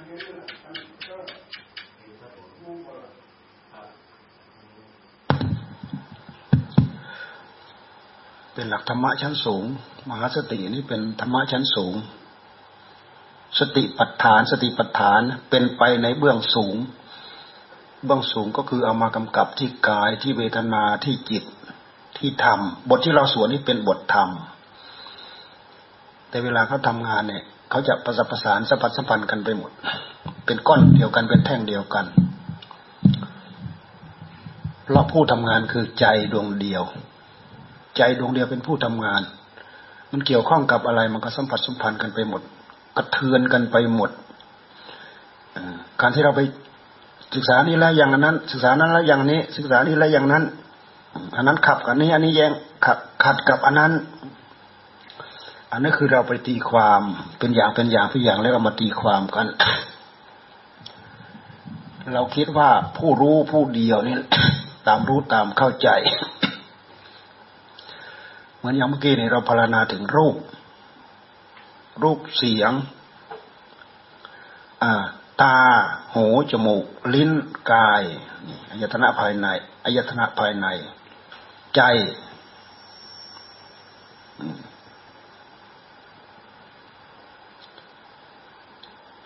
เป็นหลักธรรมะชั้นสูง มหาสตินี่เป็นธรรมะชั้นสูง สติปัฏฐาน สติปัฏฐานเป็นไปในเบื้องสูง เบื้องสูงก็คือเอามากำกับที่กายที่เวทนาที่จิตที่ธรรมบทที่เราสวดนี่เป็นบทธรรมแต่เวลาเขาทางานเนี่ย เขาจะประสประสานสัมพันธ์สัมพันธ์กันไปหมด เป็นก้อนเดียวกันเป็นแท่งเดียวกันเราผู้ทำงานคือใจดวงเดียว ใจดวงเดียวเป็นผู้ทำงาน มันเกี่ยวข้องกับอะไรมันก็สัมผัสสัมพันธ์กันไปหมด กระเทือนกันไปหมดการที่เราไปศึกษานี้แล้วอย่างนั้น ศึกษานั้นแล้วอย่างนี้ ศึกษานี้แล้วอย่างนั้น อันนั้นขับกับนี้ อันนี้แย้งขัดขัดกับอันนั้น อันนั้นคือเราไปตีความเป็นอย่างเป็นอย่างเป็นอย่างแล้วเรามาตีความกัน เราคิดว่าผู้รู้ผู้เดียวนี่ตามรู้ตามเข้าใจ เหมือนอย่างเมื่อกี้นี่เราพารณาถึงรูป รูปเสียงตา หู จมูก ลิ้น กายอายตนะภายในอายตนะภายใน ใจ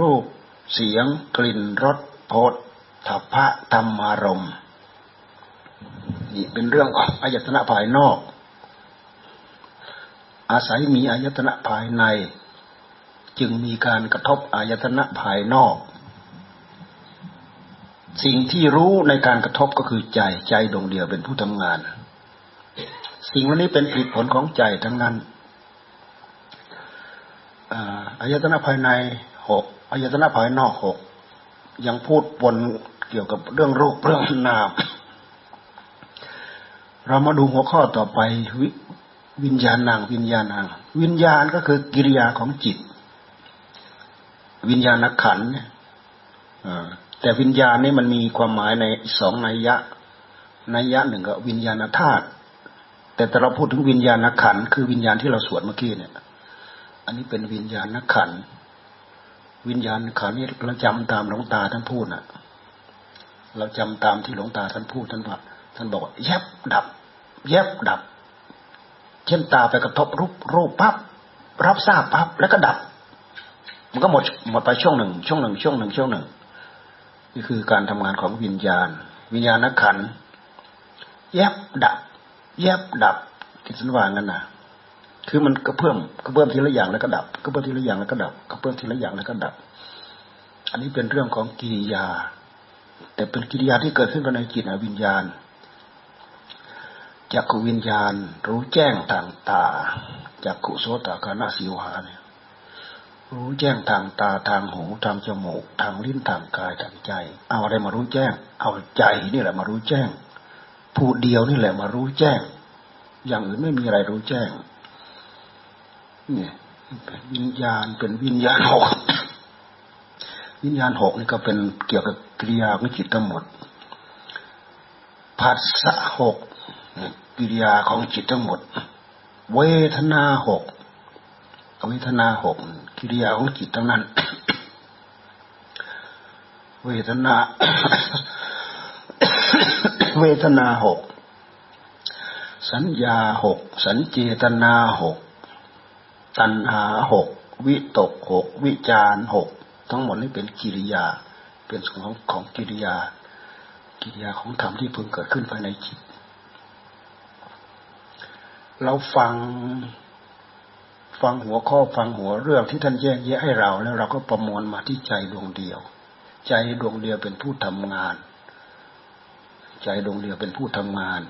รูป เสียง กลิ่นรสโพธฐพะธรรมารมนี่เป็นเรื่องของอายตนะภายนอก อาศัยมีอายตนะภายใน จึงมีการกระทบอายตนะภายนอก สิ่งที่รู้ในการกระทบก็คือใจใจดวงเดียวเป็นผู้ทำงาน สิ่งวันนี้เป็นผลผลของใจทั้งนั้นอายตนะภายในหก อายตนะภายนอกหกยังพูดบนเกี่ยวกับเรื่องรูปเรื่องนาม เรามาดูหัวข้อต่อไปวิญญาณนางวิญญาณนางวิญญาณก็คือกิริยาของจิต วิญญาณขันเนี่ยแต่วิญญาณนี่มันมีความหมายในสองนัยยะนัยยะหนึ่งก็วิญญาณธาตุแต่แต่เราพูดถึงวิญญาณขันคือวิญญาณที่เราสวดเมื่อกี้เนี่ย อันนี้เป็นวิญญาณขัน วิญญาณขันนี่เราจำตามหลวงตาท่านพูดน่ะ เราจำตามที่หลวงตาท่านพูดท่านว่าท่านบอกว่าแยบดับ แยบดับ เช่นตาไปกระทบรูปรูปปั๊บรับทราบปั๊บแล้วก็ดับ มันก็หมดหมดไปช่วงหนึ่ง ช่วงหนึ่งช่วงหนึ่งช่วงหนึ่งนี่คือการทำงานของวิญญาณ วิญญาณขันแยบดับ แยบดับที่สันวางันนะ คือมันกระเพื่มกระเพื่มทีละอย่างแล้วก็ดับกระเพื่มทีละอย่างแล้วก็ดับกระเพื่มทีละอย่างแล้วก็ดับ อันนี้เป็นเรื่องของกิริยา แต่เป็นกิริยาที่เกิดขึ้นภายในจิตวิญญาณจักขวิญญาณ รู้แจ้งทางตาจักขุโสตคานาสิวหาเนี่ยรู้แจ้งทางตาทางหูทางจมูก ทางลิ้นทางกายทางใจ เอาอะไรมารู้แจ้ง เอาใจนี่แหละมารู้แจ้ง ผู้เดียวนี่แหละมารู้แจ้ง อย่างอื่นไม่มีอะไรรู้แจ้ง เนี่ยวิญญาณเป็นวิญญาณหกวิญญาณหกนี่ก็เป็นเกี่ยวกับกิริยาของจิตทั้งหมดผัสสะหกกิริยาของจิตทั้งหมด เวทนาหกเวทนาหกกิริยาของจิตทั้งนั้น เวทนา เวทนาหกสัญญาหกสัญเจตนาหก ตัณหาหกวิตกหกวิจารหกทั้งหมดนี้เป็นกิริยา เป็นส่วนของของกิริยา กิริยาของธรรมที่พึงเกิดขึ้นภายในจิต เราฟังฟังหัวข้อฟังหัวเรื่องที่ท่านแยกแยะให้เรา แล้วเราก็ประมวลมาที่ใจดวงเดียว ใจดวงเดียวเป็นผู้ทำงาน ใจดวงเดียวเป็นผู้ทำงาน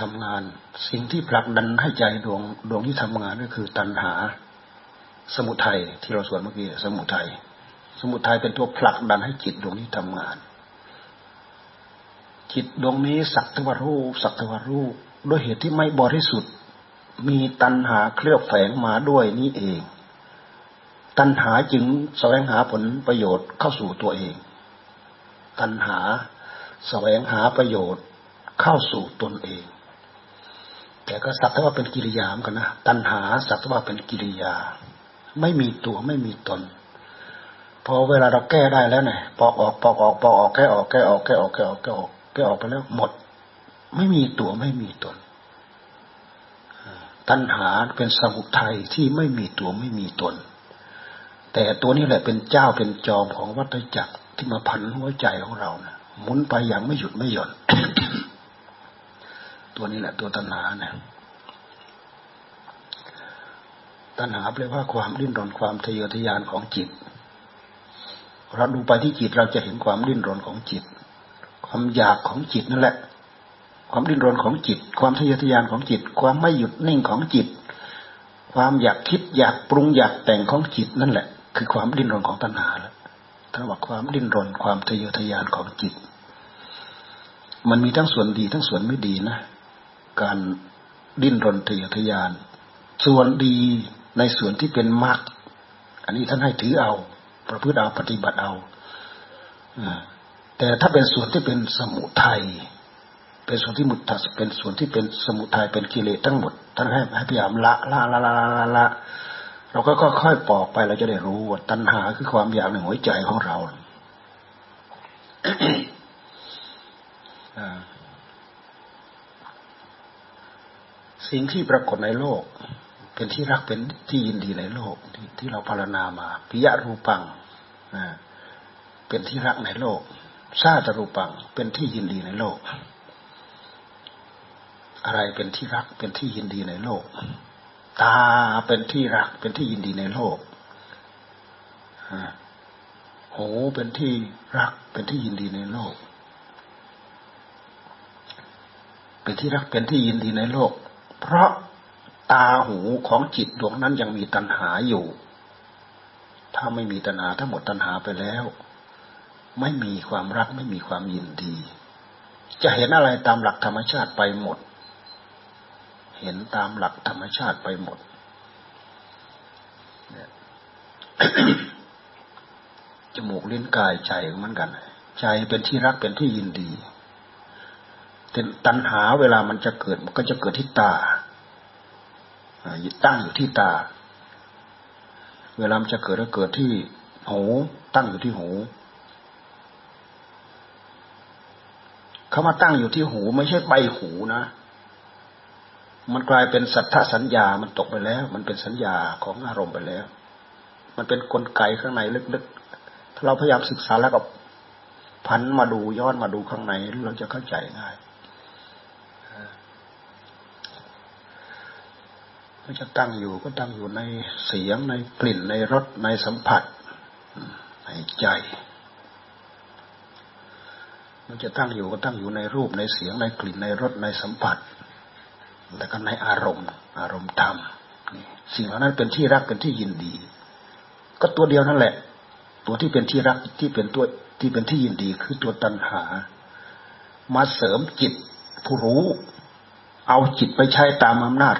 ทำงาน สิ่งที่ผลักดันให้ใจดวงดวงที่ทำงานก็คือตัณหา สมุทัยที่เราสวดเมื่อกี้สมุทัยสมุทัยเป็นตัวผลักดันให้จิตดวงนี้ทำงาน จิตดวงนี้สักทวารู้สักทวารู้ด้วยเหตุที่ไม่บริสุทธิ์ มีตัณหาเคลือบแฝงมาด้วยนี้เอง ตัณหาจึงแสวงหาผลประโยชน์เข้าสู่ตัวเอง ตัณหาแสวงหาประโยชน์เข้าสู่ตนเอง แต่ก็สักทว่าเป็นกิริยามกันนะตัณหาสักทว่าเป็นกิริยา ไม่มีตัวไม่มีตน พอเวลาเราแก้ได้แล้วเนี่ยปอกออกปอกออกปอกออกแก้ออกแก้ออกแก้ออกแก้ออกแก้ออกแก้ออกไปแล้วหมด ไม่มีตัวไม่มีตน ตัณหาเป็นสมุทัยที่ไม่มีตัวไม่มีตน แต่ตัวนี้แหละเป็นเจ้าเป็นจอมของวัฏจักรที่มาพันหัวใจของเรานะหมุนไปอย่างไม่หยุดไม่หย่อน ตัวนี้แหละตัวตัณหาเนี่ยตัณหาแปลว่าความดิ้นรนความทะเยอทะยานของจิต เราดูไปที่จิตเราจะเห็นความดิ้นรนของจิต ความอยากของจิตนั่นแหละ ความดิ้นรนของจิต ความทะเยอทะยานของจิต ความไม่หยุดนิ่งของจิต ความอยากคิดอยากปรุงอยากแต่งของจิตนั่นแหละ คือความดิ้นรนของตัณหาแล้วถ้าว่าความดิ้นรนความทะเยอทะยานของจิต มันมีทั้งส่วนดีทั้งส่วนไม่ดีนะ การดิ้นรนทะเยอทะยาน ส่วนดีในส่วนที่เป็นมรรคอันนี้ท่านให้ถือเอา ประพฤติเอาปฏิบัติเอาแต่ถ้าเป็นส่วนที่เป็นสมุทัยเป็นส่วนที่มุตเป็นส่วนที่เป็นสมุทัยเป็นกิเลสทั้งหมดท่านให้ให้พยายามละละละละละละเราก็ค่อยๆปอกไปเราจะได้รู้ว่าตัณหาคือความอยากในหัวใจของเรา สิ่งที่ปรากฏในโลก เป็นที่รักเป็นที่ยินดีในโลกที่ที่เราพารณามาปิยรูปังนะเป็นที่รักในโลกชาตรูปังเป็นที่ยินดีในโลก อะไรเป็นที่รักเป็นที่ยินดีในโลก ตาเป็นที่รักเป็นที่ยินดีในโลกหูเป็นที่รักเป็นที่ยินดีในโลก เป็นที่รักเป็นที่ยินดีในโลก เพราะตาหูของจิตดวงนั้นยังมีตัณหาอยู่ ถ้าไม่มีตัณหาทั้งหมดตัณหาไปแล้ว ไม่มีความรักไม่มีความยินดี จะเห็นอะไรตามหลักธรรมชาติไปหมด เห็นตามหลักธรรมชาติไปหมดจมูกลิ้นกายใจเหมือนกัน ใจเป็นที่รักเป็นที่ยินดี ต่ตัณหาเวลามันจะเกิดมันก็จะเกิดที่ตาตั้งอยู่ที่ตา เวลามันจะเกิดก็เกิดที่หูตั้งอยู่ที่หูเขามาตั้งอยู่ที่หู ไม่ใช่ใบหูนะ มันกลายเป็นสัทธสัญญา มันตกไปแล้ว มันเป็นสัญญาของอารมณ์ไปแล้ว มันเป็นนกลไกข้างในลึกๆ ถ้าเราพยายามศึกษาแล้วก็พันมาดูย้อนมาดูข้างในเราจะเข้าใจง่าย ก็จะตั้งอยู่ก็ตั้งอยู่ในเสียงในกลิ่นในรสในสัมผัส ในใจ มันจะตั้งอยู่ก็ตั้งอยู่ในรูปในเสียงในกลิ่นในรสในสัมผัส แล้วก็ในอารมณ์ อารมณ์ธรรมสิ่งเหล่านั้นเป็นที่รักเป็นที่ยินดี ก็ตัวเดียวนั่นแหละ ตัวที่เป็นที่รักที่เป็นตัวที่เป็นที่ยินดีคือตัวตัณหา มาเสริมจิตผู้รู้ เอาจิตไปใช้ตามอำนาจ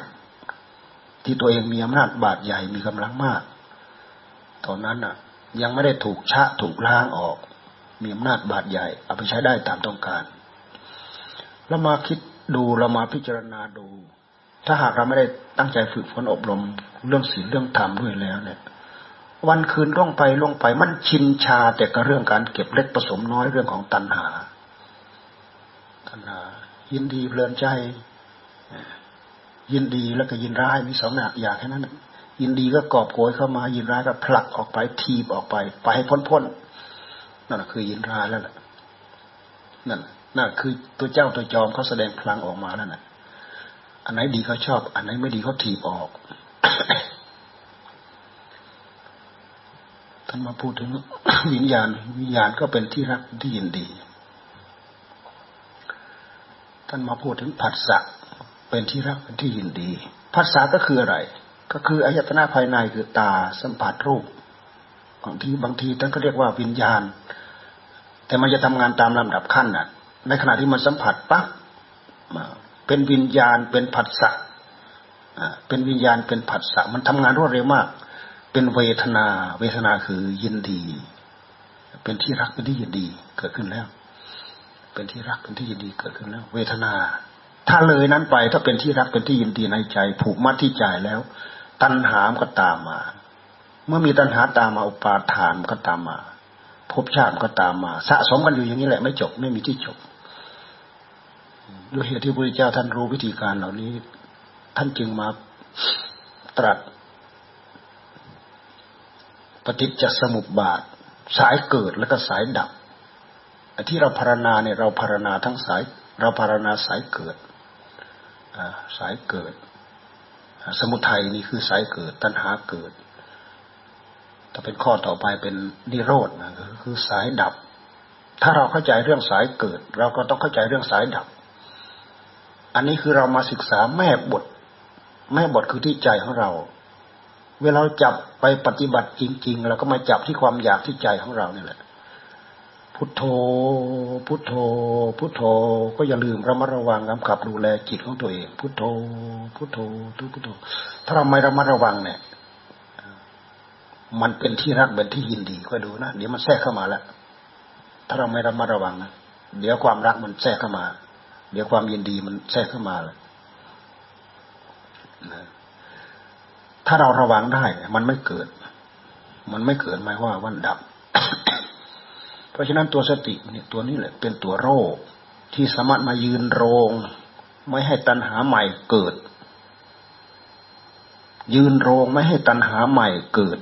ที่ตัวเองมีอำนาจบาดใหญ่มีกำลังมาก ตอนนั้นน่ะ ยังไม่ได้ถูกชะถูกล้างออก มีอำนาจบาดใหญ่ เอาไปใช้ได้ตามต้องการ แล้วมาคิดดูเรามาพิจารณาดู ถ้าหากเราไม่ได้ตั้งใจฝึกฝนอบรมเรื่องศีลเรื่องธรรมด้วยแล้วเนี่ย วันคืนล่วงไปล่วงไปมันชินชาแต่กับเรื่องการเก็บเล็กผสมน้อยเรื่องของตัณหา ตัณหายินดีเพลินใจ ยินดีแล้วก็ยินร้ายมีสองอย่างแค่นั้นยินดีก็กอบโกยเข้ามา ยินร้ายก็ผลักออกไปทีบออกไป ไปให้พ้นพ้นนั่นคือยินร้ายแล้วแหละนั่นนั่นคือตัวเจ้าตัวจอมเขาแสดงพลังออกมาแล้วน่ะอันไหนดีเขาชอบ อันไหนไม่ดีเขาทีบออกท่านมาพูดถึงวิญญาณ วิญญาณก็เป็นที่รักที่ยินดี ท่านมาพูดถึงผัสสะ เป็นที่รักเป็นที่ยินดีภาษาก็คืออะไร ก็คืออายตนะภายในคือตาสัมผัสรูปบางทีบางทีท่านก็เรียกว่าวิญญาณ แต่มันจะทำงานตามลำดับขั้นน่ะ ในขณะที่มันสัมผัสปั๊บเป็นวิญญาณเป็นผัสสะเป็นวิญญาณเป็นผัสสะมันทำงานรวดเร็วมาก เป็นเวทนา เวทนาคือยินดี เป็นที่รักเป็นที่ยินดีเกิดขึ้นแล้ว เป็นที่รักเป็นที่ยินดีเกิดขึ้นแล้ว เวทนา ถ้าเลยนั้นไปถ้าเป็นที่รักเป็นที่ยินดีในใจ ผูกมัดที่ใจแล้ว ตัณหามก็ตามมา เมื่อมีตัณหาตามมาอุปาทานก็ตามมาภพชาติก็ตามมา สะสมกันอยู่อย่างนี้แหละไม่จบไม่มีที่จบด้วยเหตุที่พระพุทธเจ้าท่านรู้วิธีการเหล่านี้ ท่านจึงมาตรัส ปฏิจจสมุปบาท สายเกิดแล้วก็สายดับที่เราพารณาเนี่ยเราพารณาทั้งสาย เราพารณาสายเกิด สายเกิด สมุทัยนี่คือสายเกิด ตัณหาเกิด ถ้าเป็นข้อต่อไปเป็นนิโรธนะคือสายดับ ถ้าเราเข้าใจเรื่องสายเกิด เราก็ต้องเข้าใจเรื่องสายดับ อันนี้คือเรามาศึกษาแม่บท แม่บทคือที่ใจของเรา เวลาเราจับไปปฏิบัติจริง ๆ เราก็มาจับที่ความอยากที่ใจของเรานี่แหละ พุทโธ พุทโธ พุทโธ ก็อย่าลืมระมัดระวังกำกับดูแลจิตของตัวเอง พุทโธ พุทโธ ทุกพุทโธ ถ้าเราไม่ระมัดระวังเนี่ย มันเป็นที่รักเป็นที่ยินดีก็ดูนะ เดี๋ยวมันแทรกเข้ามาแล้ว ถ้าเราไม่ระมัดระวังนะ เดี๋ยวความรักมันแทรกเข้ามา เดี๋ยวความยินดีมันแทรกเข้ามาเลยถ้าเราระวังได้ มันไม่เกิด มันไม่เกิดหมายว่าวันดับ เพราะฉะนั้นตัวสติเนี่ยตัวนี้แหละเป็นตัวโรคที่สามารถมายืนโรง ไม่ให้ตัณหาใหม่เกิด ยืนโรงไม่ให้ตัณหาใหม่เกิด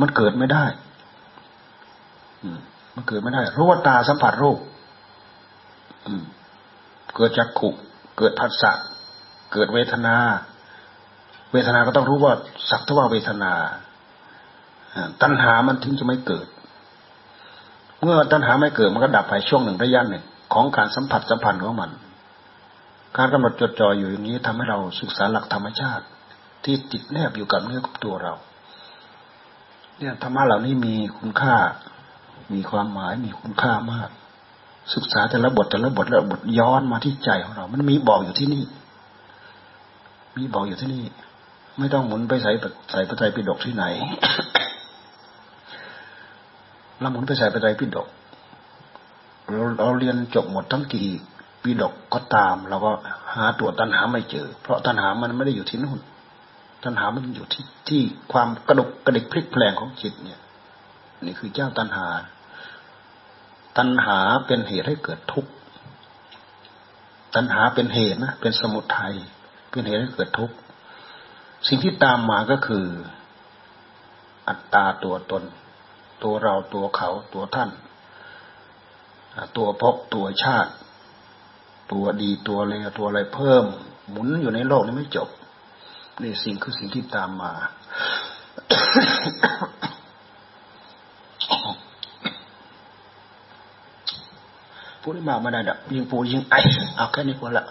มันเกิดไม่ได้มันเกิดไม่ได้รู้ว่าตาสัมผัสรูปเกิดจากขุเกิดผัสสะเกิดเวทนา เวทนาก็ต้องรู้ว่าสักทว่าเวทนา ตัณหามันถึงจะไม่เกิด เมื่อตัณหาไม่เกิดมันก็ดับไปช่วงหนึ่งระยะหนึ่งของการสัมผัสสัมพันธ์ของมัน การกำหนดจดจ่ออยู่อย่างนี้ทำให้เราศึกษาหลักธรรมชาติ ที่ติดแนบอยู่กับเนื้อกับตัวเรา เนี่ยธรรมะเหล่านี้มีคุณค่า มีความหมายมีคุณค่ามาก ศึกษาแต่ละบทแต่ละบทและบทย้อนมาที่ใจของเรา มันมีบอกอยู่ที่นี่ มีบอกอยู่ที่นี่ ไม่ต้องหมุนไปใส่ใส่ปัจจัยปิดกที่ไหน เราหมุนไปใส่ไปัจจัยปิดกเราเราเรียนจบหมดทั้งกี่ปีดกก็ตามเราก็หาตัวตัณหาไม่เจอ เพราะตัณหามันไม่ได้อยู่ที่นู่นตัณหามันอยู่ที่ที่ความกระดกกระดิกพลิกแปลงของจิตเนี่ย นี่คือเจ้าตัณหา ตัณหาเป็นเหตุให้เกิดทุกข์ตัณหาเป็นเหตุนะเป็นสมุทัยเป็นเหตุให้เกิดทุกข์สิ่งที่ตามมาก็คือ อัตตาตัวตน ตัวเราตัวเขาตัวท่าน ตัวพบตัวชาติ ตัวดีตัวเลวตัวอะไรเพิ่ม หมุนอยู่ในโลกนี้ไม่จบนี่สิ่งคือสิ่งที่ตามมา พูดมาไม่ได้ดับยิงปูยิงไอเอาแค่นี้พอละ